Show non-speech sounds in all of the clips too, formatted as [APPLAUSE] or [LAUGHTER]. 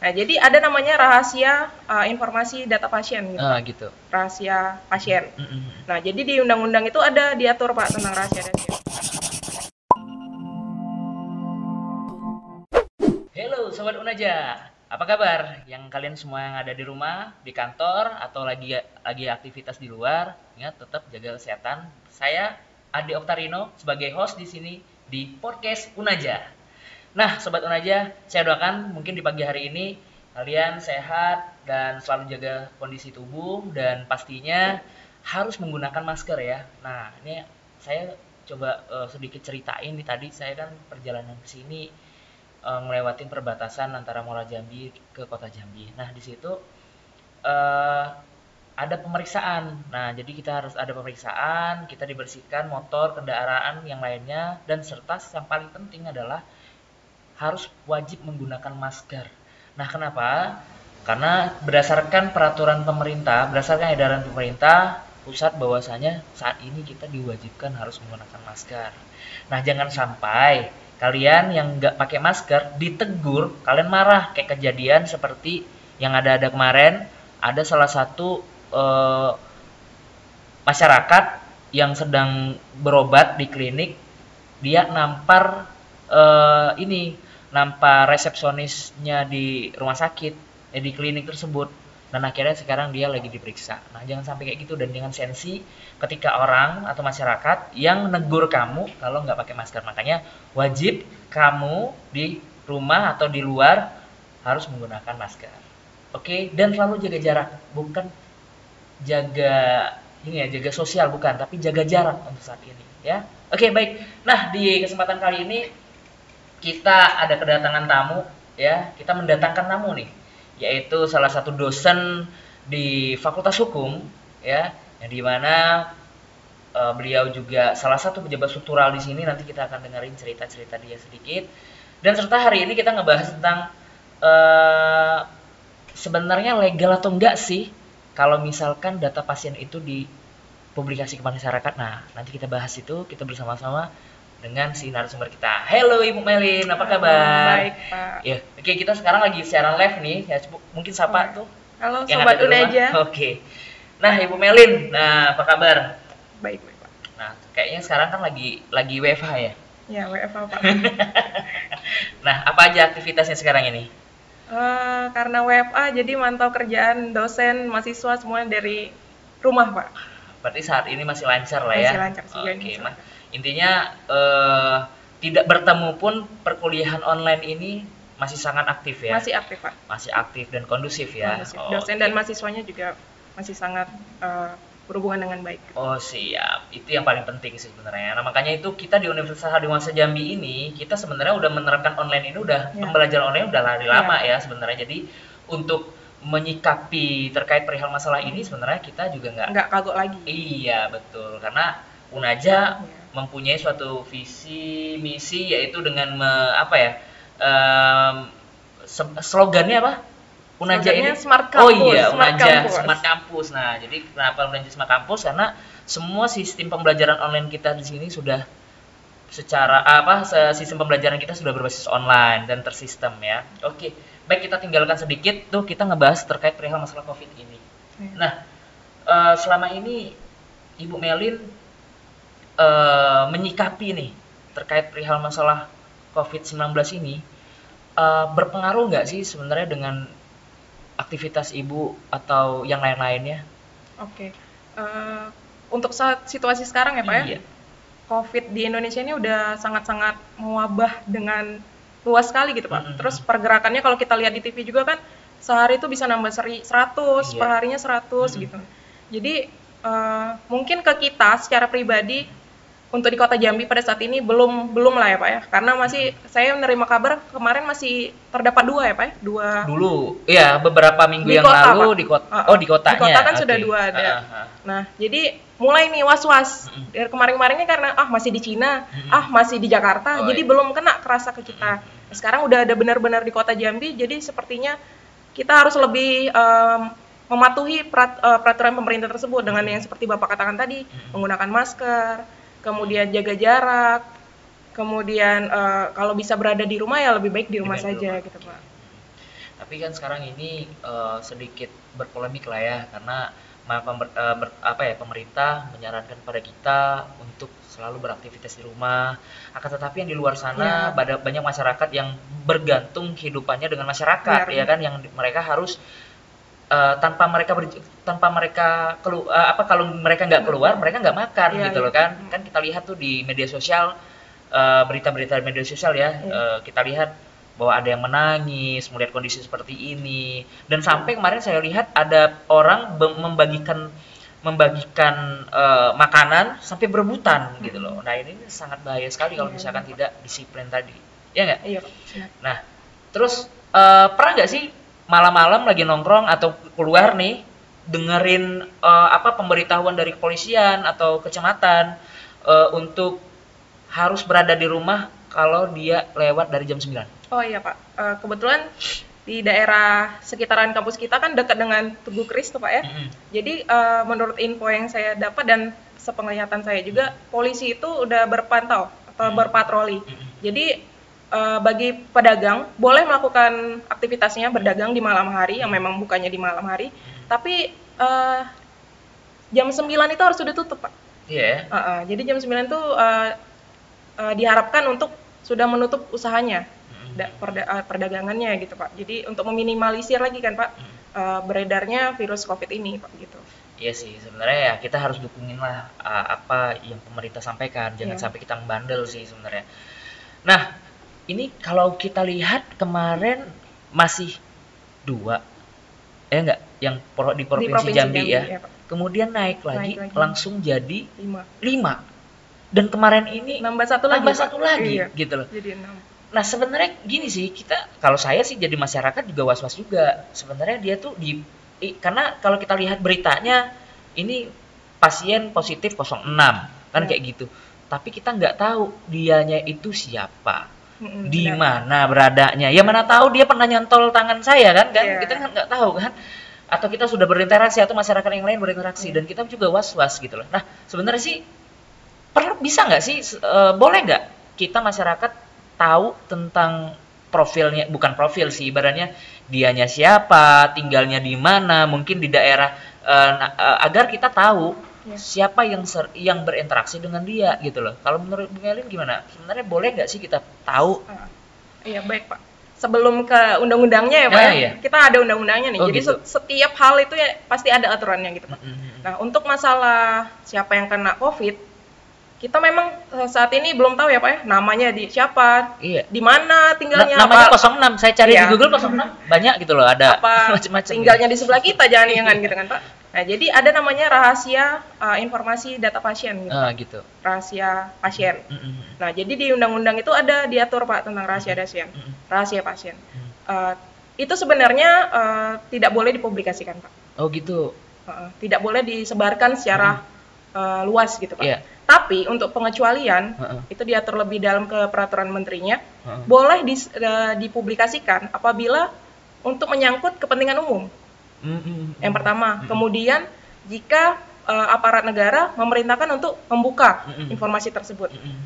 Nah, jadi ada namanya rahasia uh, informasi data pasien gitu. Ah, gitu. Rahasia pasien. Mm-mm. Nah, jadi di undang-undang itu ada diatur Pak tentang rahasia pasien. Halo sobat Unaja, apa kabar? Yang kalian semua yang ada di rumah, di kantor, atau lagi lagi aktivitas di luar, ingat tetap jaga kesehatan. Saya Ade Oktarino sebagai host di sini di podcast Unaja. Nah, sobat Unaja, saya doakan mungkin di pagi hari ini kalian sehat dan selalu jaga kondisi tubuh dan pastinya harus menggunakan masker ya. Nah, ini saya coba eh, sedikit ceritain nih tadi saya kan perjalanan ke sini ngelewatin perbatasan antara Muara Jambi ke Kota Jambi. Nah, di situ eh, ada pemeriksaan. Nah, jadi kita harus ada pemeriksaan, kita dibersihkan motor, kendaraan yang lainnya dan serta yang paling penting adalah harus wajib menggunakan masker. Nah, kenapa? Karena berdasarkan peraturan pemerintah, berdasarkan edaran pemerintah pusat bahwasanya saat ini kita diwajibkan harus menggunakan masker. Nah, jangan sampai kalian yang nggak pakai masker ditegur, kalian marah kayak kejadian seperti yang ada-ada kemarin, ada salah satu eh, masyarakat yang sedang berobat di klinik, dia nampar eh, ini, nampar resepsionisnya di rumah sakit, eh, di klinik tersebut. Dan akhirnya sekarang dia lagi diperiksa. Nah, jangan sampai kayak gitu dan dengan sensi ketika orang atau masyarakat yang negur kamu kalau nggak pakai masker. Makanya wajib kamu di rumah atau di luar harus menggunakan masker. Oke, dan selalu jaga jarak, bukan jaga ini ya, jaga sosial bukan, tapi jaga jarak untuk saat ini ya. Oke, baik. Nah, di kesempatan kali ini kita ada kedatangan tamu ya. Kita mendatangkan tamu nih, yaitu salah satu dosen di Fakultas Hukum ya, yang di mana eh, beliau juga salah satu pejabat struktural di sini. Nanti kita akan dengerin cerita-cerita dia sedikit. Dan serta hari ini kita ngebahas tentang eh, sebenarnya legal atau enggak sih kalau misalkan data pasien itu dipublikasi ke masyarakat. Nah, nanti kita bahas itu kita bersama-sama dengan si narasumber kita. Halo Ibu Melin, apa kabar? Baik, Pak. Ya, oke kita sekarang lagi siaran live nih. Ya, mungkin sapa tuh Halo yang sobat. Unaja. Oke. Nah, Ibu Melin, nah apa kabar? Baik, baik, Pak. Nah, kayaknya sekarang kan lagi lagi WFH ya. Ya, WFH, Pak. [LAUGHS] Nah, apa aja aktivitasnya sekarang ini? Eh, karena WFA jadi mantau kerjaan dosen, mahasiswa semuanya dari rumah, Pak. Berarti saat ini masih lancar lah ya. Masih lancar sih, Oke, masih Mas. Intinya eh, tidak bertemu pun perkuliahan online ini masih sangat aktif ya. Masih aktif, Pak. Masih aktif dan kondusif ya. Kondusif. Oh, Dosen oke. dan mahasiswanya juga masih sangat eh, berhubungan dengan baik. Oh siap, itu yang paling penting sih sebenarnya. Nah makanya itu kita di Universitas Hadiwangsa Jambi ini kita sebenarnya udah menerapkan online ini udah Ya. pembelajaran online udah lari lama Ya. ya sebenarnya. Jadi untuk menyikapi terkait perihal masalah ini sebenarnya kita juga nggak Nggak kagok lagi. iya betul karena Unaja Ya. Mempunyai suatu visi misi yaitu dengan me- apa ya se- slogannya apa? Unaja ini Smart Oh Campus, iya, Smart Unaja. Smart Campus. Nah, jadi kenapa Unaja Smart Campus? Karena semua sistem pembelajaran online kita di sini sudah secara apa sistem pembelajaran kita sudah berbasis online dan tersistem ya. Oke, baik kita tinggalkan sedikit tuh kita ngebahas terkait perihal masalah Covid ini. Ya. Nah, eh, selama ini Ibu Melin eh, menyikapi nih terkait perihal masalah COVID-19 ini eh, berpengaruh nggak sih sebenarnya dengan aktivitas ibu atau yang lain-lainnya? Oke. Eh, untuk saat situasi sekarang ya, Pak ya. Iya. COVID di Indonesia ini udah sangat-sangat mewabah dengan luas sekali gitu, Pak. Mm-mm. Terus pergerakannya kalau kita lihat di TV juga kan sehari itu bisa nambah seri 100, Iya. perharinya 100 Mm-mm. gitu. Jadi eh, mungkin ke kita secara pribadi untuk di Kota Jambi pada saat ini belum belum lah ya, Pak ya. Karena masih saya menerima kabar kemarin masih terdapat dua ya, Pak ya. Dua Dulu, ya beberapa minggu Di yang kota, lalu Pak. di kota. Uh-uh. Oh, di kotanya. Di kota kan sudah Oke. dua ada. Ah, ah, ah. Nah, jadi mulai nih was-was. Mm-mm. Dari kemarin-kemarinnya karena ah masih di Cina, ah masih di Jakarta, Oh, jadi iya. belum kena kerasa ke kita. Sekarang udah ada benar-benar di kota Jambi, jadi sepertinya kita harus lebih em, mematuhi perat- eh, peraturan pemerintah tersebut dengan yang seperti Bapak katakan tadi, menggunakan masker, kemudian jaga jarak, kemudian eh, kalau bisa berada di rumah ya lebih baik di rumah Lebih baik di saja rumah. gitu, Pak. tapi kan sekarang ini eh, sedikit berpolemik lah ya karena pemer- eh, ber- apa ya pemerintah menyarankan pada kita untuk selalu beraktivitas di rumah. Akan tetapi yang di luar sana Ya. banyak masyarakat yang bergantung kehidupannya dengan masyarakat Benar. ya kan yang mereka harus eh, tanpa mereka ber- tanpa mereka kelu eh, apa kalau mereka nggak keluar mereka nggak makan Iya, gitu iya. loh kan Hmm. kan kita lihat tuh di media sosial eh, berita-berita media sosial ya Iya. eh, kita lihat bahwa ada yang menangis melihat kondisi seperti ini dan sampai kemarin saya lihat ada orang membagikan membagikan eh, makanan sampai berebutan gitu loh nah ini sangat bahaya sekali kalau Iya. misalkan tidak disiplin tadi ya nggak Iya. Nah, terus eh, pernah nggak sih malam-malam lagi nongkrong atau keluar nih dengerin eh, apa pemberitahuan dari kepolisian atau kecamatan eh, untuk harus berada di rumah kalau dia lewat dari jam 9. Oh iya Pak, Eh, kebetulan di daerah sekitaran kampus kita kan dekat dengan Tugu Kris tuh Pak ya. Mm-mm. Jadi eh, menurut info yang saya dapat dan sepenglihatan saya juga, polisi itu udah berpantau atau Hmm. berpatroli. Mm-mm. Jadi eh, bagi pedagang boleh melakukan aktivitasnya berdagang di malam hari yang memang bukannya di malam hari, tapi eh, jam 9 itu harus sudah tutup Pak. Iya ya. Uh, uh, jadi jam 9 itu uh, uh, diharapkan untuk sudah menutup usahanya, da- perda- uh, perdagangannya gitu Pak. Jadi untuk meminimalisir lagi kan Pak Mm. uh, beredarnya virus COVID ini Pak gitu. Iya sih, sebenarnya ya kita harus dukungin lah uh, apa yang pemerintah sampaikan. Jangan Iya. sampai kita membandel sih sebenarnya. Nah, ini kalau kita lihat kemarin masih dua, ya enggak, yang pro- di provinsi, Jambi, ya. Pak. Kemudian naik lagi, Naik lagi. langsung jadi Lima. lima. Dan kemarin ini Nambah satu lagi. tambah Pak. satu lagi, Iya. gitu loh. Jadi enam. Nah sebenarnya gini sih kita kalau saya sih jadi masyarakat juga was-was juga. Sebenarnya dia tuh di i- karena kalau kita lihat beritanya ini pasien positif 06 kan Ya. kayak gitu. Tapi kita nggak tahu dianya itu siapa, Mm-mm, di benar. mana beradanya. Ya mana tahu dia pernah nyantol tangan saya kan kan Iya. kita kan nggak tahu kan. Atau kita sudah berinteraksi atau masyarakat yang lain berinteraksi Iya. dan kita juga was-was gitu loh. Nah sebenarnya sih perlu bisa nggak sih eh, boleh nggak kita masyarakat tahu tentang profilnya bukan profil sih ibaratnya dianya siapa tinggalnya di mana mungkin di daerah eh, na- eh, agar kita tahu Ya. siapa yang ser- yang berinteraksi dengan dia gitu loh kalau menurut Bung Elin gimana sebenarnya boleh nggak sih kita tahu Ah, Iya baik Pak. Sebelum ke undang-undangnya ya Pak, Ah, ya, iya. kita ada undang-undangnya nih. Oh, Jadi gitu. se- setiap hal itu ya pasti ada aturannya gitu Pak. Mm-mm. Nah, untuk masalah siapa yang kena COVID, kita memang eh, saat ini belum tahu ya Pak ya, namanya di siapa, iya di mana Na- tinggalnya, namanya apa, 06 saya cari Iya. di Google 06 banyak gitu loh ada macam-macam tinggalnya di sebelah kita jangan jangan gitu kan Pak. Nah, jadi ada namanya rahasia eh, informasi data pasien gitu. ah gitu Rahasia pasien. Mm-mm. Nah, jadi di undang-undang itu ada diatur Pak tentang rahasia pasien. Mm-mm. Rahasia pasien. Mm. Eh, itu sebenarnya eh, tidak boleh dipublikasikan Pak. oh gitu Heeh, tidak boleh disebarkan secara eh, luas gitu Pak. Iya. Tapi untuk pengecualian Heeh. itu diatur lebih dalam ke peraturan menterinya Heeh. boleh dis- eh, dipublikasikan apabila untuk menyangkut kepentingan umum. Mm-mm. Yang pertama, Mm-mm. kemudian jika eh, aparat negara memerintahkan untuk membuka Mm-mm. informasi tersebut Mm-mm.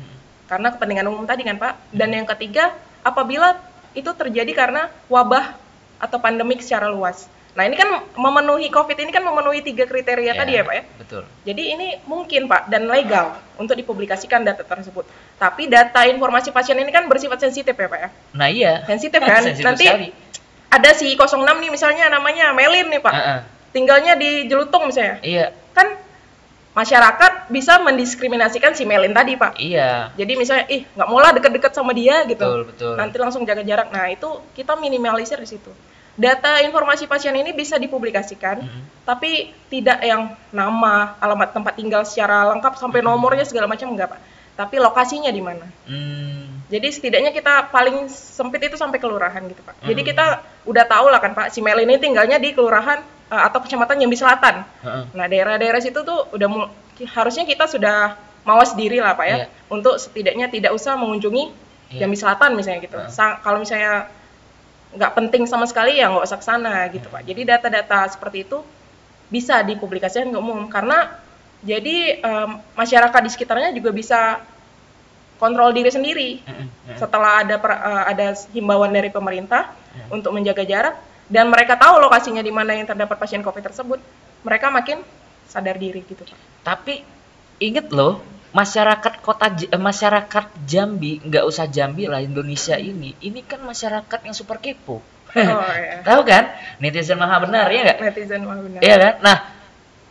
karena kepentingan umum tadi kan Pak. Dan yang ketiga, apabila itu terjadi karena wabah atau pandemik secara luas. Nah ini kan memenuhi COVID ini kan memenuhi tiga kriteria tadi ya Pak ya. betul Jadi ini mungkin Pak dan legal untuk dipublikasikan data tersebut. Tapi data informasi pasien ini kan bersifat sensitif ya Pak ya. nah iya Sensitif [LAUGHS] kan? Sensitif Nanti sekali. Ada si 06 nih misalnya namanya Melin nih Pak. Heeh. Tinggalnya di Jelutung misalnya. iya Kan masyarakat bisa mendiskriminasikan si Melin tadi Pak. iya Jadi misalnya ih nggak mau lah deket-deket sama dia gitu. betul betul Nanti langsung jaga jarak. Nah itu kita minimalisir di situ. Data informasi pasien ini bisa dipublikasikan, Mm-mm. tapi tidak yang nama, alamat tempat tinggal secara lengkap sampai Mm-mm. nomornya segala macam enggak pak. Tapi lokasinya di mana. Hmm, Jadi setidaknya kita paling sempit itu sampai kelurahan gitu pak. Jadi Mm-mm. kita udah tahu lah kan pak, si Mel ini tinggalnya di kelurahan eh, atau kecamatan Jambi Selatan. Nah daerah-daerah situ tuh udah mul- harusnya kita sudah mawas diri lah pak ya, Iya. untuk setidaknya tidak usah mengunjungi Iya. Jambi Selatan misalnya gitu. Sa- kalau misalnya nggak penting sama sekali ya nggak usah ke sana gitu pak. Jadi data-data seperti itu bisa dipublikasikan ke umum karena jadi em, masyarakat di sekitarnya juga bisa kontrol diri sendiri setelah ada per- eh, ada himbauan dari pemerintah Heeh. untuk menjaga jarak. dan mereka tahu lokasinya di mana yang terdapat pasien COVID tersebut, mereka makin sadar diri gitu Pak. Tapi inget loh, masyarakat kota eh, masyarakat Jambi, nggak usah Jambi lah Indonesia ini, ini kan masyarakat yang super kepo. Oh [LAUGHS] ya. Tahu kan? Netizen maha benar ya nggak? Netizen mah benar. Iya kan? Nah,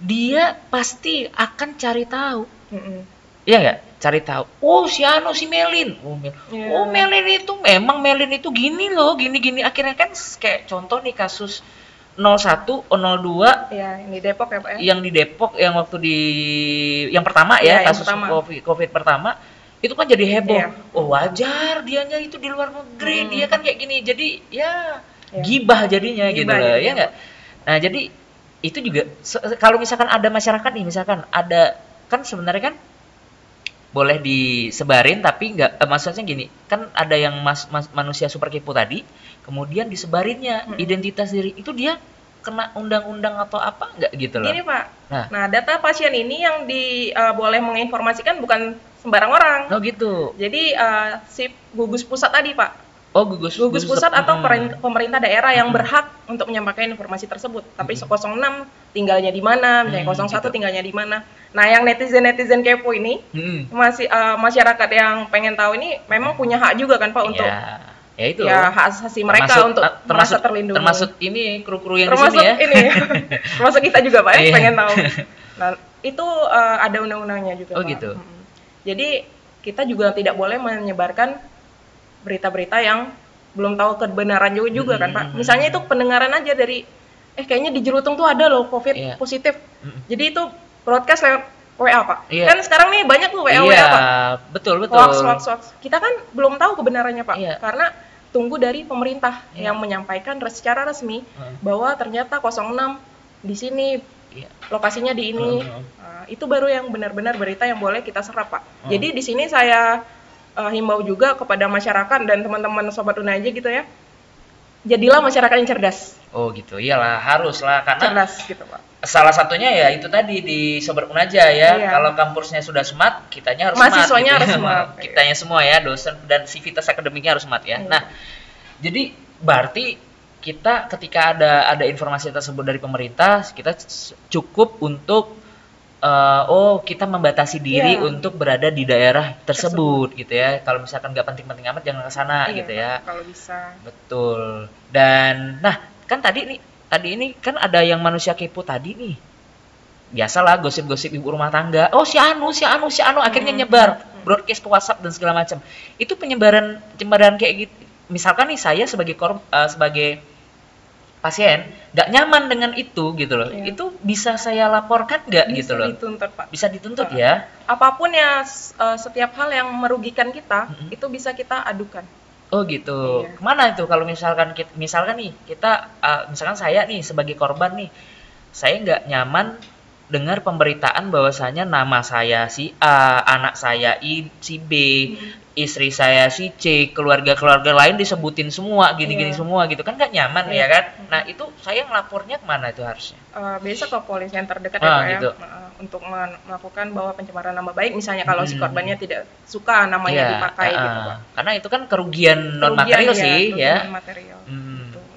dia pasti akan cari tahu. Mm-mm. Iya nggak? Cari tahu. Oh, si Anu, si Melin. Oh, Mel- Iya. oh, Melin itu memang Melin itu gini loh, gini-gini. Akhirnya kan kayak contoh nih kasus 01, 02 Ya, ini Depok ya Pak ya. yang di Depok yang waktu di yang pertama ya, yang kasus pertama. COVID, COVID pertama itu kan jadi heboh. Iya. Oh, wajar dianya itu di luar negeri, Hmm. dia kan kayak gini. Jadi ya Iya. gibah jadinya gitu Gibah loh, jadinya, ya nggak? Nah, jadi itu juga kalau misalkan ada masyarakat nih, misalkan ada kan sebenarnya kan boleh disebarin tapi nggak eh, maksudnya gini kan ada yang mas, mas- manusia super kepo tadi kemudian disebarinnya Mm-mm. identitas diri itu dia kena undang-undang atau apa nggak gitu loh Gini Pak. Nah. Nah, data pasien ini yang di eh, boleh menginformasikan bukan sembarang orang. oh gitu Jadi eh, si gugus pusat tadi Pak, oh gugus gugus pusat atau Hmm. pemerintah daerah yang berhak untuk menyampaikan informasi tersebut. Tapi Mm-mm. 06 tinggalnya di mana, misalnya Hmm, 01 gitu. tinggalnya di mana. Nah, yang netizen-netizen kepo ini Mm-mm. masih eh, masyarakat yang pengen tahu ini memang punya hak juga kan Pak untuk ya, ya itu ya hak asasi mereka Termasuk- untuk ter- merasa terlindungi. termasuk ini kru-kru yang termasuk di sini ya ini [LAUGHS] termasuk kita juga pak ya Iya. pengen tahu [LAUGHS] nah itu eh, ada undang-undangnya juga Oh, Pak. gitu. Mm-mm. jadi kita juga tidak boleh menyebarkan berita-berita yang belum tahu kebenaran juga, juga kan pak. Misalnya itu pendengaran aja dari eh kayaknya di Jerutung tuh ada loh covid Iya. positif. Jadi itu broadcast lewat WA pak. Iya. kan sekarang nih banyak tuh WA WA iya pak. betul betul. Hoax hoax hoax. Kita kan belum tahu kebenarannya pak. Iya. karena tunggu dari pemerintah Iya. yang menyampaikan secara resmi bahwa ternyata 06 di sini Iya. lokasinya di ini. Nah, itu baru yang benar-benar berita yang boleh kita serap pak. Jadi di sini saya eh, himbau juga kepada masyarakat dan teman-teman sobat Unaja gitu ya jadilah masyarakat yang cerdas oh gitu iyalah harus lah karena cerdas gitu pak salah satunya ya itu tadi di Sobat Unaja ya. Iya. Kalau kampusnya sudah smart, kitanya harus Mahasiswanya smart. harus ya. smart. Kitanya semua ya, dosen dan sivitas akademiknya harus smart ya. Iya. Nah, jadi berarti kita ketika ada ada informasi tersebut dari pemerintah, kita cukup untuk eh, oh kita membatasi diri Iya. untuk berada di daerah tersebut, gitu ya. Kalau misalkan nggak penting-penting amat jangan ke sana Iya, gitu ya. kalau bisa Betul. Dan nah, kan tadi nih, tadi ini kan ada yang manusia kepo tadi nih. Biasalah gosip-gosip ibu rumah tangga. Oh, si Anu, si Anu, si Anu akhirnya Hmm. nyebar broadcast ke WhatsApp dan segala macam. Itu penyebaran penyebaran kayak gitu. Misalkan nih saya sebagai korb, eh, sebagai pasien nggak nyaman dengan itu gitu loh. Iya. Itu bisa saya laporkan nggak gitu loh. dituntut pak Bisa dituntut ya. apa pun ya eh, setiap hal yang merugikan kita Mm-mm. itu bisa kita adukan Oh gitu. Iya. Ke mana itu kalau misalkan kita, misalkan nih kita uh, misalkan saya nih sebagai korban nih, saya nggak nyaman dengar pemberitaan bahwasanya nama saya si A, anak saya I, si B, istri saya si C, keluarga-keluarga lain disebutin semua, gini-gini Iya. semua gitu kan nggak nyaman Iya. ya kan? Nah itu saya ngelapornya ke mana itu harusnya? Eh, biasa ke polisi yang terdekat Ah, ya Pak gitu. ya Eh, untuk melakukan bahwa pencemaran nama baik misalnya kalau si Hmm. korbannya tidak suka namanya Iya, dipakai uh, gitu Pak. Karena itu kan kerugian non Kerugian, material iya, sih kerugian ya. material Hmm.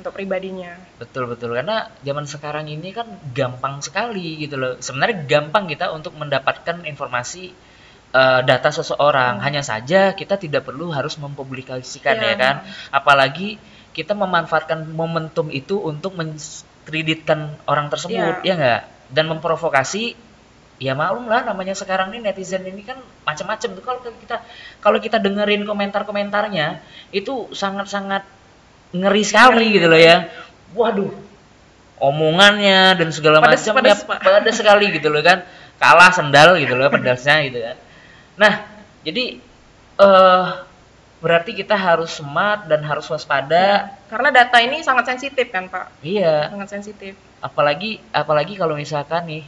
Untuk pribadinya. Betul betul karena zaman sekarang ini kan gampang sekali gitu loh. Sebenarnya gampang kita untuk mendapatkan informasi eh, data seseorang. Hmm. Hanya saja kita tidak perlu harus mempublikasikan Iya. ya kan. Apalagi kita memanfaatkan momentum itu untuk menskreditkan orang tersebut Iya. ya nggak dan memprovokasi ya maklum lah namanya sekarang ini netizen ini kan macam-macam tuh kalau kita kalau kita dengerin komentar-komentarnya itu sangat-sangat ngeri sekali gitu loh ya. Waduh omongannya dan segala macam ya pedes sekali gitu loh kan. Kalah sendal gitu loh pedasnya gitu kan. Nah jadi eh berarti kita harus smart dan harus waspada. Karena data ini sangat sensitif kan Pak, iya. Sangat sensitif. apalagi apalagi kalau misalkan nih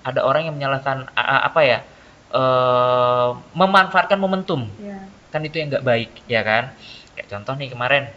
ada orang yang menyalahkan apa ya eh memanfaatkan momentum. Iya. kan itu yang nggak baik ya kan? Kayak contoh nih kemarin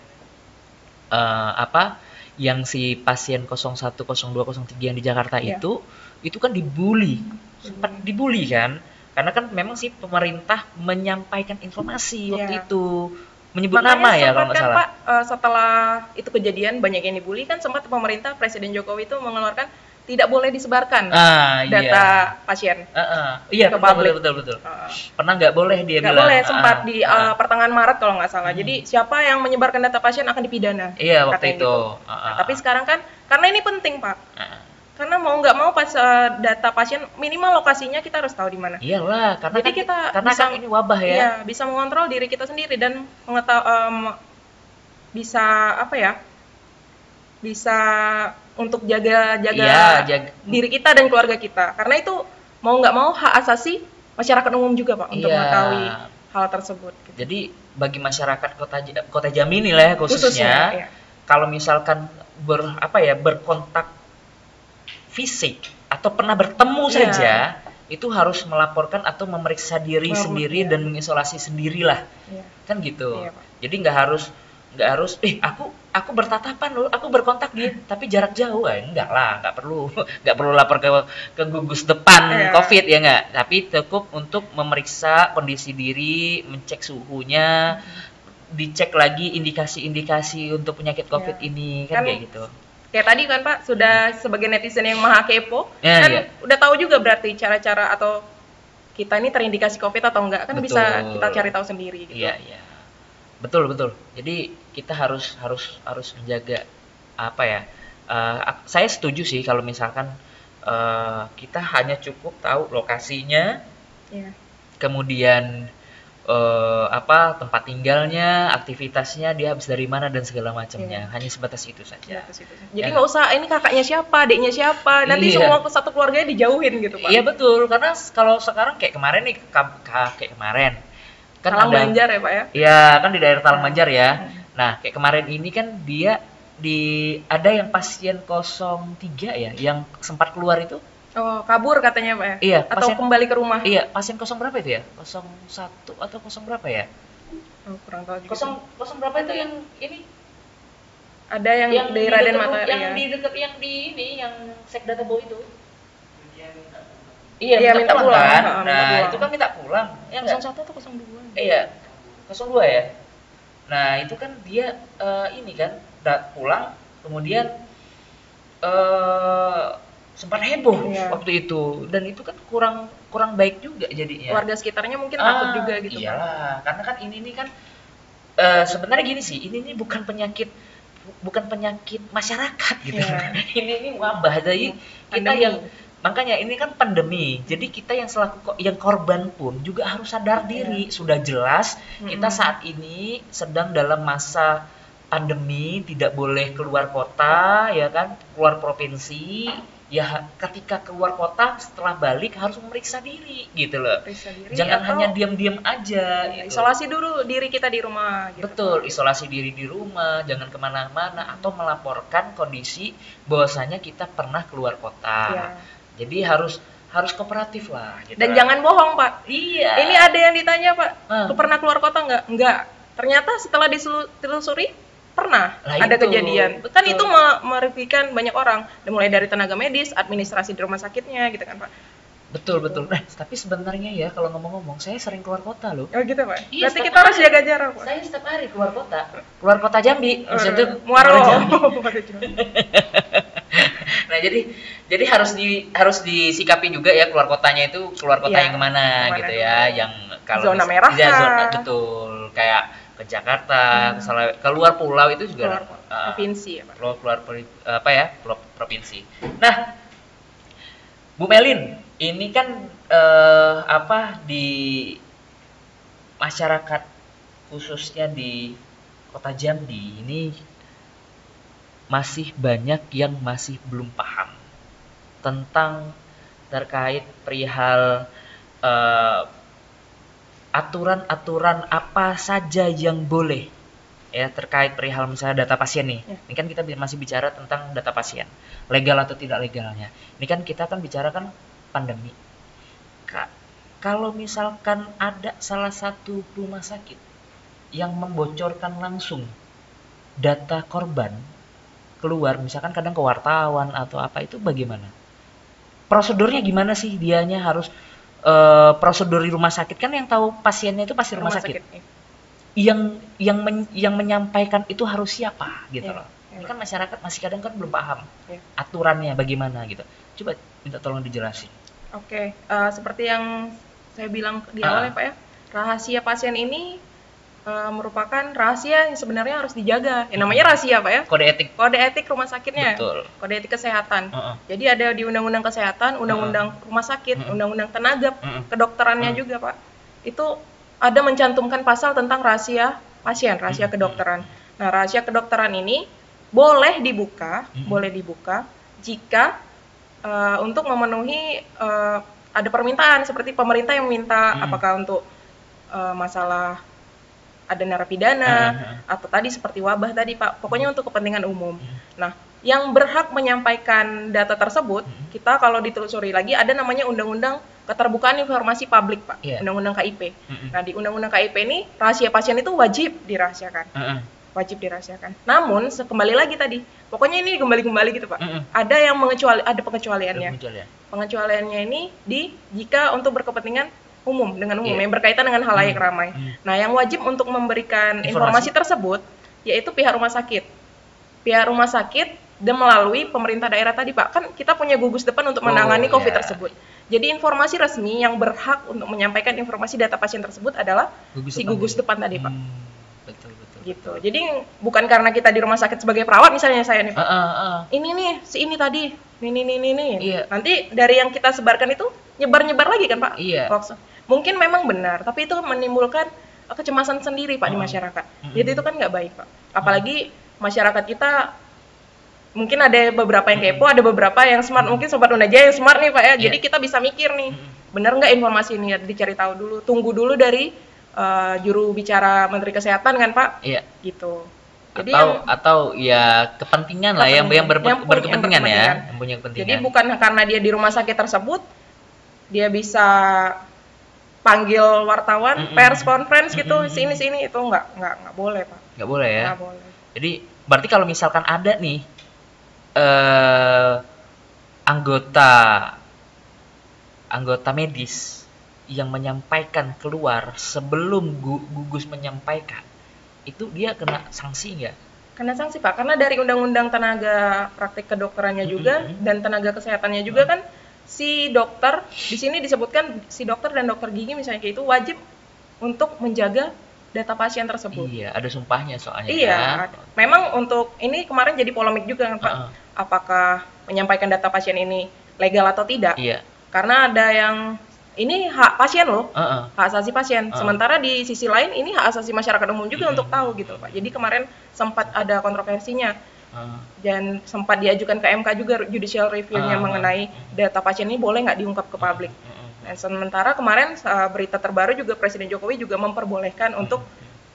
eh apa yang si pasien 01 02 03 yang di Jakarta Iya. itu itu kan dibully sempat dibully kan karena kan memang si pemerintah menyampaikan informasi waktu Iya. itu menyebut Makanya nama ya kalau nggak kan, salah. Pak, eh, setelah itu kejadian banyak yang dibully kan sempat pemerintah Presiden Jokowi itu mengeluarkan tidak boleh disebarkan Ah, iya. data pasien. Heeh. Iya, ke betul, publik. betul, betul, betul. Uh, Pernah nggak boleh dia nggak bilang. boleh sempat Ah, di ah. uh, pertengahan Maret kalau nggak salah. Jadi siapa yang menyebarkan data pasien akan dipidana. Iya, waktu itu. gitu. Ah, Nah, ah, tapi ah. sekarang kan karena ini penting pak, Ah. karena mau nggak mau pas uh, data pasien minimal lokasinya kita harus tahu di mana. Iyalah, karena Jadi kan, kita karena bisa- kan ini wabah ya. Iya, bisa mengontrol diri kita sendiri dan mengetahui bisa apa ya? Bisa untuk jaga jaga Iya, jaga- diri kita dan keluarga kita. Karena itu mau nggak mau hak asasi masyarakat umum juga pak untuk Iya. mengetahui hal tersebut. gitu. Jadi bagi masyarakat kota kota Jambi lah ya khususnya, iya. kalau misalkan ber apa ya berkontak fisik atau pernah bertemu Iya. saja itu harus melaporkan atau memeriksa diri Melapor, sendiri iya. dan mengisolasi sendirilah Iya. kan gitu Pak. jadi nggak harus nggak harus eh aku aku bertatapan loh aku berkontak dia tapi jarak jauh eh, enggak lah nggak perlu [LAUGHS] nggak perlu lapor ke ke gugus depan Iya. covid ya nggak tapi cukup untuk memeriksa kondisi diri mencek suhunya dicek lagi indikasi-indikasi untuk penyakit covid Iya. ini kan, Kan kayak gitu Kayak tadi kan Pak, sudah sebagai netizen yang maha kepo, Ya, kan iya. udah tahu juga berarti cara-cara atau kita ini terindikasi COVID atau enggak kan bisa Betul. kita cari tahu sendiri gitu. Iya, iya. Betul, betul. Jadi kita harus harus harus menjaga apa ya? ak- saya setuju sih kalau misalkan eh, kita hanya cukup tahu lokasinya, Iya. kemudian eh, apa tempat tinggalnya, aktivitasnya, dia habis dari mana dan segala macamnya. Hanya sebatas itu Iya, saja. situ. Ya. Jadi nggak usah ini kakaknya siapa, adiknya siapa, nanti Iya. semua satu keluarganya dijauhin gitu Pak. Iya betul, karena kalau sekarang kayak kemarin nih, ka- ka- kayak kemarin kan Talang ada Banjar ya Pak ya. Iya, kan di daerah Talang Hmm. Banjar ya. Nah, kayak kemarin ini kan dia di ada yang pasien 03 ya, yang sempat keluar itu. Oh, kabur katanya Pak ya. Iya, Atau pasien- kembali ke rumah. Iya, pasien 0 berapa itu ya? 01 atau 0 berapa ya? Oh, kurang tahu juga. 0 0 berapa itu yang ini? Ada yang, yang dari di Raden Matahari yang ya. di dekat yang di ini yang Sekda Tebo itu. Iya, Iya, minta, minta pulang, pulang. kan? Minta Nah, pulang. itu kan minta pulang. Ya enggak? 01 atau 02? Iya, 02 ya. Nah, itu kan dia eh, ini kan dat pulang kemudian eh sempat heboh Iya. waktu itu dan itu kan kurang kurang baik juga jadinya. Warga sekitarnya mungkin takut Ah, juga gitu. Iyalah, karena kan ini nih kan eh, sebenarnya gini sih, ini nih bukan penyakit bukan penyakit masyarakat gitu. Iya. [LAUGHS] ini ini wabah jadi kita Pandemi. yang makanya ini kan pandemi. Jadi kita yang selaku yang korban pun juga harus sadar diri. Sudah jelas kita Mm-mm. saat ini sedang dalam masa pandemi, tidak boleh keluar kota ya kan, keluar provinsi. Ya ketika keluar kota setelah balik harus memeriksa diri gitu loh. Periksa diri Jangan hanya diam-diam aja gitu. isolasi dulu diri kita di rumah gitu. Betul, isolasi diri di rumah, jangan ke mana-mana atau melaporkan kondisi bahwasanya kita pernah keluar kota. Iya. Jadi harus harus kooperatif lah. Gitu Dan lah. jangan bohong, Pak. Iya. Ini ada yang ditanya, Pak. Lu pernah keluar kota nggak? Nggak. Ternyata setelah ditelusuri pernah Lah ada itu, kejadian. Kan betul. itu me- merugikan banyak orang. Mulai dari tenaga medis, administrasi di rumah sakitnya gitu kan, Pak. betul betul. Nah, tapi sebenarnya ya kalau ngomong-ngomong, saya sering keluar kota loh. Oh gitu, Pak. Iya, Berarti setiap kita harus jaga jarak, Pak. Saya setiap hari keluar kota. Keluar kota Jambi, maksudnya Eh, Muaro. Jambi. [LAUGHS] Nah, jadi jadi harus di harus disikapi juga ya keluar kotanya itu keluar kota Iya, yang ke mana, ke mana gitu dulu. ya, yang kalau Zona merah kah? zona betul kayak ke Jakarta, ke Sulawe- keluar pulau itu juga Keluar uh, provinsi ya, Pak. keluar apa ya provinsi. Nah, Bu Melin, ini kan eh, apa di masyarakat khususnya di kota Jambi ini masih banyak yang masih belum paham tentang terkait perihal eh, aturan-aturan apa saja yang boleh ya terkait perihal misalnya data pasien nih. Ya. Ini kan kita masih bicara tentang data pasien, legal atau tidak legalnya. Ini kan kita kan bicara kan pandemi. Kak, kalau misalkan ada salah satu rumah sakit yang membocorkan langsung data korban keluar, misalkan kadang ke wartawan atau apa itu bagaimana? Prosedurnya gimana sih dianya harus eh, prosedur di rumah sakit kan yang tahu pasiennya itu pasti rumah, sakit. iya. yang yang men- yang menyampaikan itu harus siapa gitu Iya, loh. iya. Ini kan masyarakat masih kadang kan belum paham Iya. aturannya bagaimana gitu. Coba minta tolong dijelasin. Oke, eh, seperti yang saya bilang di Ah. awal ya Pak ya, rahasia pasien ini eh, merupakan rahasia yang sebenarnya harus dijaga. Ya, namanya rahasia Pak ya, Kode etik. kode etik rumah sakitnya, Betul. kode etik kesehatan. Heeh. Jadi ada di Undang-Undang Kesehatan, Undang-Undang Rumah Sakit, Mm-mm. Undang-Undang Tenaga Mm-mm. Kedokterannya Mm. juga Pak. Itu ada mencantumkan pasal tentang rahasia pasien, rahasia Mm-mm. kedokteran. Nah, rahasia kedokteran ini boleh dibuka, Mm-mm. boleh dibuka jika eh, untuk memenuhi eh, ada permintaan seperti pemerintah yang meminta Mm. apakah untuk eh, masalah ada narapidana Heeh. atau tadi seperti wabah tadi Pak. Pokoknya untuk kepentingan umum. Mm. Nah, yang berhak menyampaikan data tersebut, Mm. kita kalau ditelusuri lagi ada namanya Undang-Undang Keterbukaan Informasi Publik, Pak. Iya. Undang-Undang KIP. Mm-mm. Nah, di Undang-Undang KIP ini rahasia pasien itu wajib dirahasiakan, Heeh. wajib dirahasiakan. Namun, kembali lagi tadi, pokoknya ini kembali-kembali gitu, Pak. Mm-mm. Ada yang mengecuali ada pengecualiannya. Ya. Pengecualiannya ini di jika untuk berkepentingan umum dengan umum Iya. yang berkaitan dengan halayak Hmm. ramai. Hmm. Nah, yang wajib untuk memberikan Informasi. informasi, tersebut yaitu pihak rumah sakit. Pihak rumah sakit dan melalui pemerintah daerah tadi, Pak. Kan kita punya gugus depan untuk Oh, menangani COVID iya. tersebut. Jadi informasi resmi yang berhak untuk menyampaikan informasi data pasien tersebut adalah Gugus si depan gugus ya? depan tadi, Pak. Hmm, betul betul. Gitu. Jadi bukan karena kita di rumah sakit sebagai perawat misalnya saya nih, Pak. Heeh, heeh. Ini nih, si ini tadi. Ini ini ini ini. Iya. Nanti dari yang kita sebarkan itu nyebar-nyebar lagi kan, Pak? Iya. Mungkin memang benar, tapi itu menimbulkan uh, kecemasan sendiri Pak di Mm. masyarakat. Mm. Jadi itu kan nggak baik Pak. Apalagi masyarakat kita mungkin ada beberapa yang kepo, ada beberapa yang smart. Mungkin sobat Unaja yang smart nih Pak ya. Jadi Iya. kita bisa mikir nih, benar nggak informasi ini dicari tahu dulu, tunggu dulu dari uh, juru bicara Menteri Kesehatan kan Pak, Iya. gitu. Jadi atau yang- atau ya kepentingan lah yang yang, ber-. Yang berkepentingan yang ya, yang punya kepentingan. Jadi bukan karena dia di rumah sakit tersebut dia bisa panggil wartawan, Mm-mm. pers conference gitu, Mm-mm. sini sini itu nggak nggak nggak boleh pak, nggak boleh ya. nggak boleh. Jadi berarti kalau misalkan ada nih eh anggota anggota medis yang menyampaikan keluar sebelum gu- gugus menyampaikan, itu dia kena sanksi nggak? Kena sanksi pak, karena dari undang-undang tenaga praktik kedokterannya juga Mm-mm. dan tenaga kesehatannya juga kan si dokter di sini disebutkan si dokter dan dokter gigi misalnya kayak itu wajib untuk menjaga data pasien tersebut. Iya, ada sumpahnya soalnya. Iya, kan? memang untuk ini kemarin jadi polemik juga kan Pak. Heeh. Apakah menyampaikan data pasien ini legal atau tidak? Iya. Karena ada yang ini hak pasien loh, Heeh. hak asasi pasien. Ah. Sementara di sisi lain ini hak asasi masyarakat umum juga Mm-mm. untuk tahu gitu Pak. Jadi kemarin sempat ada kontroversinya Heeh. dan sempat diajukan ke MK juga judicial review-nya Ah. mengenai data pasien ini boleh nggak diungkap ke publik. Dan sementara kemarin uh, berita terbaru juga Presiden Jokowi juga memperbolehkan untuk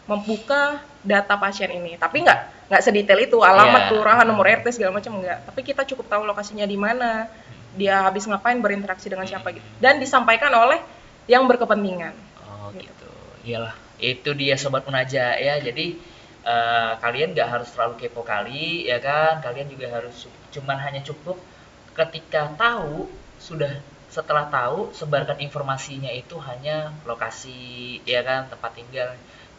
membuka data pasien ini. Tapi nggak nggak sedetail itu alamat Iya. kelurahan nomor RT segala macam nggak. Tapi kita cukup tahu lokasinya di mana, dia habis ngapain berinteraksi dengan siapa gitu. Dan disampaikan oleh yang berkepentingan. Oh Gitu. Iyalah, itu dia sobat Unaja ya. Jadi eh, kalian nggak harus terlalu kepo kali ya kan. Kalian juga harus cuman hanya cukup ketika tahu sudah setelah tahu sebarkan informasinya itu hanya lokasi ya kan tempat tinggal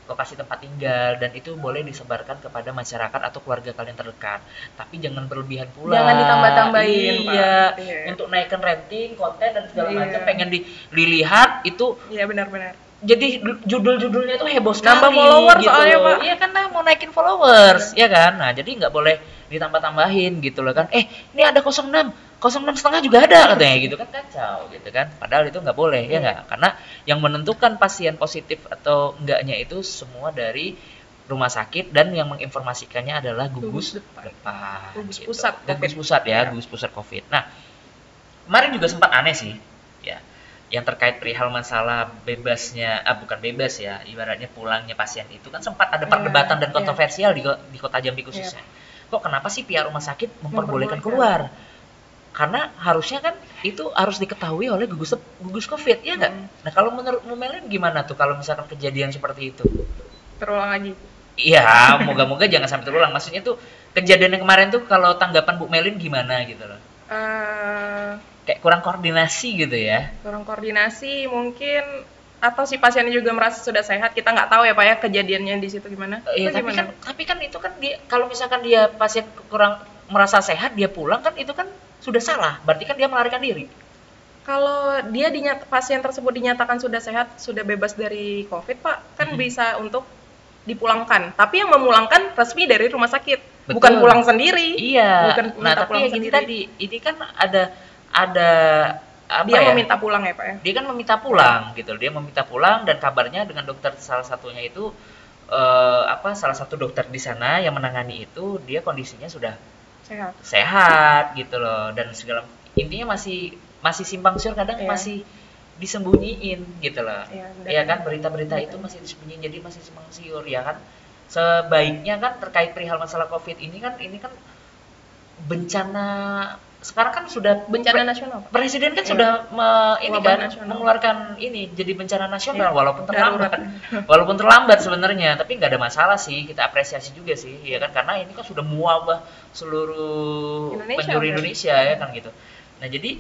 lokasi tempat tinggal dan itu boleh disebarkan kepada masyarakat atau keluarga kalian terdekat tapi jangan berlebihan pula Jangan ditambah-tambahin, Pak. iya Iya. untuk naikkan rating konten dan segala Iya. macam pengen di- dilihat itu Iya benar-benar. jadi du- judul-judulnya tuh heboh sekali Nambah follower gitu soalnya, loh. Pak. iya kan nah, mau naikin followers ya kan nah jadi nggak boleh ditambah-tambahin gitu loh kan eh ini ada 06 06 setengah juga ada katanya gitu kan kacau gitu kan padahal itu nggak boleh ya Iya. nggak karena yang menentukan pasien positif atau enggaknya itu semua dari rumah sakit dan yang menginformasikannya adalah gugus, Gugus depan. depan Gugus gitu. pusat gugus COVID. pusat ya Iya. gugus pusat covid nah kemarin juga sempat aneh sih ya yang terkait perihal masalah bebasnya ah bukan bebas ya ibaratnya pulangnya pasien itu kan sempat ada Iya, perdebatan dan iya. kontroversial di, ko- di kota Jambi khususnya kok kenapa sih pihak rumah sakit memperbolehkan Memperbolehkan. keluar karena harusnya kan itu harus diketahui oleh gugus gugus covid ya nggak Hmm. nah kalau menurut Mumelin gimana tuh kalau misalkan kejadian seperti itu Terulang lagi. Iya, moga-moga jangan sampai terulang. Maksudnya tuh kejadian yang kemarin tuh kalau tanggapan Bu Melin gimana gitu loh. Eh, Kayak kurang koordinasi gitu ya. kurang koordinasi mungkin atau si pasiennya juga merasa sudah sehat kita nggak tahu ya pak ya kejadiannya di situ gimana Iya, Itu tapi gimana? kan tapi kan itu kan dia kalau misalkan dia pasien kurang merasa sehat dia pulang kan itu kan sudah salah. Berarti kan dia melarikan diri. kalau dia dinyat pasien tersebut dinyatakan sudah sehat sudah bebas dari covid pak kan Mhm. bisa untuk dipulangkan tapi yang memulangkan resmi dari rumah sakit Betul. bukan pulang sendiri Iya. bukan nah, tapi pulang ya gini sendiri. tadi, ini kan ada ada apa dia ya? meminta pulang ya pak ya Dia kan meminta pulang gitu. Dia meminta pulang dan kabarnya dengan dokter salah satunya itu eh, apa salah satu dokter di sana yang menangani itu dia kondisinya sudah sehat sehat gitu loh dan segala intinya masih masih simpang siur kadang Iya. masih disembunyiin gitu loh. Iya, benar. Iya kan berita-berita itu masih disembunyiin jadi masih simpang siur ya kan. Sebaiknya kan terkait perihal masalah Covid ini kan ini kan bencana sekarang kan sudah bencana nasional Presiden kan Iya. sudah me- ini Wabah kan nasional. mengeluarkan ini jadi bencana nasional Iya, walaupun terlambat. darurat. [LAUGHS] walaupun terlambat sebenarnya, tapi nggak ada masalah sih. Kita apresiasi juga sih, ya kan karena ini kan sudah mewabah seluruh Indonesia, penjuru? Indonesia ya kan gitu. Nah, jadi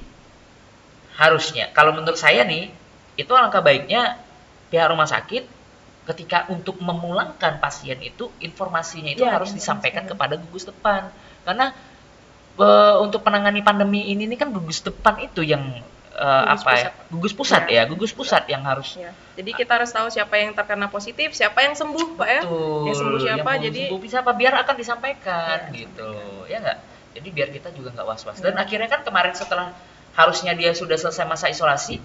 harusnya kalau menurut saya nih itu alangkah baiknya pihak rumah sakit ketika untuk memulangkan pasien itu informasinya itu Iya, harus informasi. disampaikan kepada gugus depan karena eh, untuk menangani pandemi ini ini kan gugus depan itu yang eh, Gugus apa ya pusat. gugus pusat Iya. ya gugus pusat yang harus Ya. Jadi kita harus tahu siapa yang terkena positif, siapa yang sembuh, Pak ya. Yang sembuh siapa, belum jadi- sembuh bisa apa biar akan disampaikan Iya, gitu. Ya enggak? Jadi biar kita juga nggak was-was. Iya. Dan akhirnya kan kemarin setelah harusnya dia sudah selesai masa isolasi,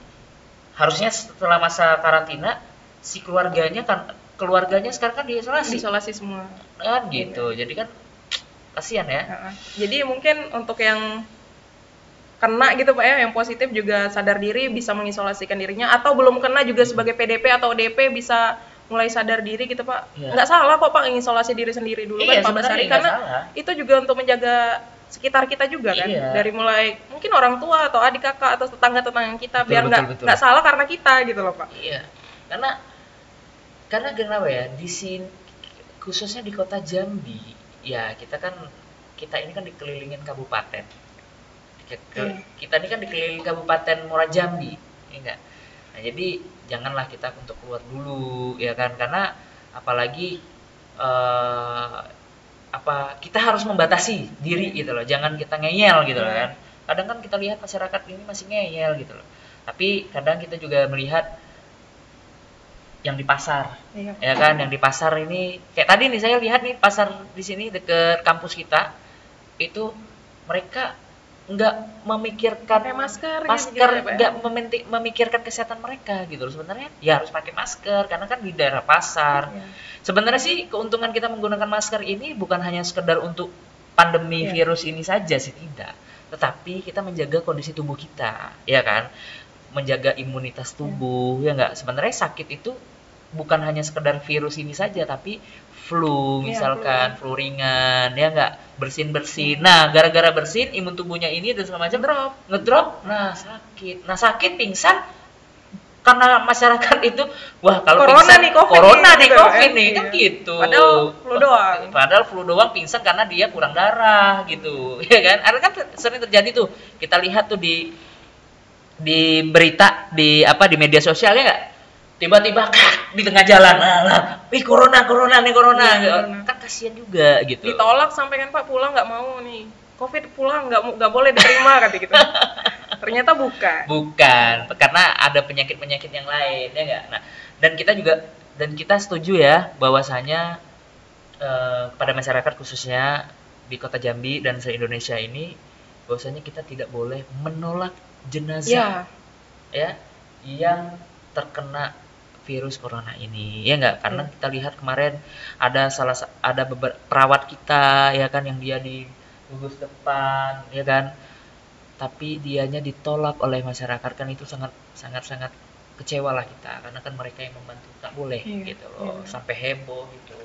harusnya setelah masa karantina si keluarganya kan keluarganya sekarang kan diisolasi Isolasi semua. kan gitu. Jadi kan kasihan ya. Jadi mungkin untuk yang kena gitu Pak ya, yang positif juga sadar diri bisa mengisolasikan dirinya atau belum kena juga sebagai PDP atau ODP bisa mulai sadar diri gitu Pak. Iya. Nggak salah kok Pak mengisolasi diri sendiri dulu Iya, kan 14 hari sebenarnya nggak karena salah. itu juga untuk menjaga sekitar kita juga kan Iya. dari mulai mungkin orang tua atau adik kakak atau tetangga-tetangga kita Betul, biar nggak nggak salah karena kita gitu loh Pak. Iya, karena karena kenapa ya di sini khususnya di kota Jambi, ya kita kan kita ini kan dikelilingin kabupaten. Ke- ke- Iya. Kita ini kan dikelilingi kabupaten Muara Jambi, ya enggak? Nah jadi janganlah kita untuk keluar dulu, ya kan? Karena apalagi eh, apa kita harus membatasi diri gitu loh, jangan kita ngeyel gitu loh Iya. kan. Kadang kan kita lihat masyarakat ini masih ngeyel gitu loh. Tapi kadang kita juga melihat yang di pasar Iya. ya kan yang di pasar ini kayak tadi nih saya lihat nih pasar di sini deket kampus kita itu mereka nggak memikirkan Pakai masker gitu masker gitu ya, ya? nggak mementi- memikirkan kesehatan mereka gitu loh sebenarnya ya harus pakai masker karena kan di daerah pasar Iya. sebenarnya sih keuntungan kita menggunakan masker ini bukan hanya sekedar untuk pandemi Iya. virus ini saja sih tidak tetapi kita menjaga kondisi tubuh kita ya kan menjaga imunitas tubuh ya enggak sebenarnya sakit itu bukan hanya sekedar virus ini saja tapi flu Iya, misalkan flu ringan ya enggak bersin bersin nah gara-gara bersin imun tubuhnya ini dan segala macam Drop. ngedrop nah sakit nah sakit pingsan karena masyarakat [LAUGHS] itu wah kalau Corona pingsan, nih, COVID corona nih, gitu, covid ya. nih kan Iya. gitu Padahal flu doang. padahal flu doang pingsan karena dia kurang darah gitu [LAUGHS] ya kan ada kan sering terjadi tuh kita lihat tuh di di berita di apa di media sosial ya nggak? Tiba-tiba kak, di tengah jalan. Nah, wih corona corona nih corona. Iya, corona. kan kasihan juga gitu. Ditolak sampai kan Pak pulang nggak mau nih. Covid pulang nggak nggak boleh diterima kata gitu. Ternyata bukan. Bukan, karena ada penyakit-penyakit yang lain ya enggak. Nah, dan kita juga dan kita setuju ya bahwasanya eh, pada masyarakat khususnya di Kota Jambi dan se-Indonesia ini bahwasanya kita tidak boleh menolak jenazah ya ya yang terkena virus corona ini ya enggak karena Hmm. kita lihat kemarin ada salah sa- ada beberapa perawat kita ya kan yang dia di gugus depan ya kan tapi dianya ditolak oleh masyarakat kan itu sangat sangat sangat kecewa lah kita karena kan mereka yang membantu tak boleh Iya, gitu loh iya. sampai heboh gitu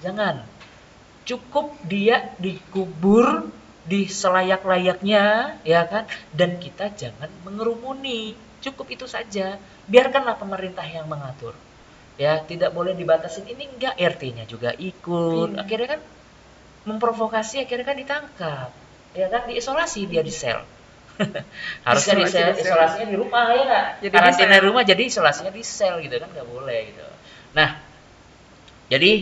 jangan cukup dia dikubur di selayak-layaknya ya kan? Dan kita jangan mengerumuni. Cukup itu saja. Biarkanlah pemerintah yang mengatur. Ya tidak boleh dibatasin. Ini enggak RT-nya juga ikut. Iya. akhirnya kan memprovokasi akhirnya kan ditangkap. Ya kan? Diisolasi dia di sel. [LAUGHS] Harusnya di Isolasi sel, isolasinya di rumah ya nggak? Jadi Karantina di rumah jadi isolasinya di sel gitu kan? Nggak boleh gitu. Nah, jadi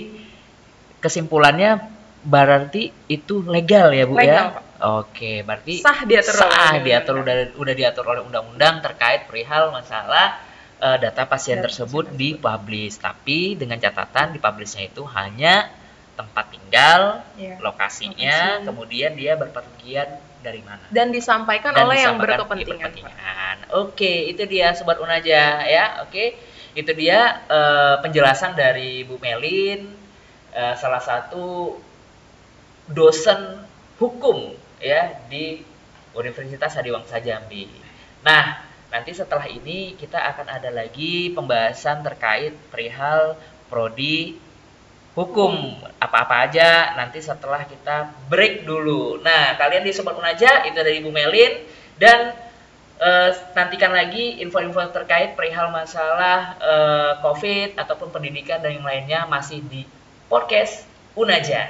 kesimpulannya berarti itu legal ya Bu Legal, ya? Pak. Oke, berarti Sah diatur oleh sah undang-undang. diatur udah udah diatur oleh undang-undang terkait perihal masalah eh, data pasien Data tersebut dipublish. Tapi dengan catatan dipublishnya itu hanya tempat tinggal, Iya. lokasinya, Lokasi. kemudian dia berpergian dari mana. Dan disampaikan Dan oleh yang disampaikan berkepentingan. Pak. berkepentingan. Oke, itu dia sobat Unaja ya. Oke, itu dia eh, penjelasan dari Bu Melin, eh, salah satu dosen hukum ya di Universitas Hadiwangsa Jambi. Nah, nanti setelah ini kita akan ada lagi pembahasan terkait perihal prodi hukum apa-apa aja nanti setelah kita break dulu. Nah, kalian di Sobat Unaja itu dari Ibu Melin dan eh, nantikan lagi info-info terkait perihal masalah eh, COVID ataupun pendidikan dan yang lainnya masih di podcast Unaja.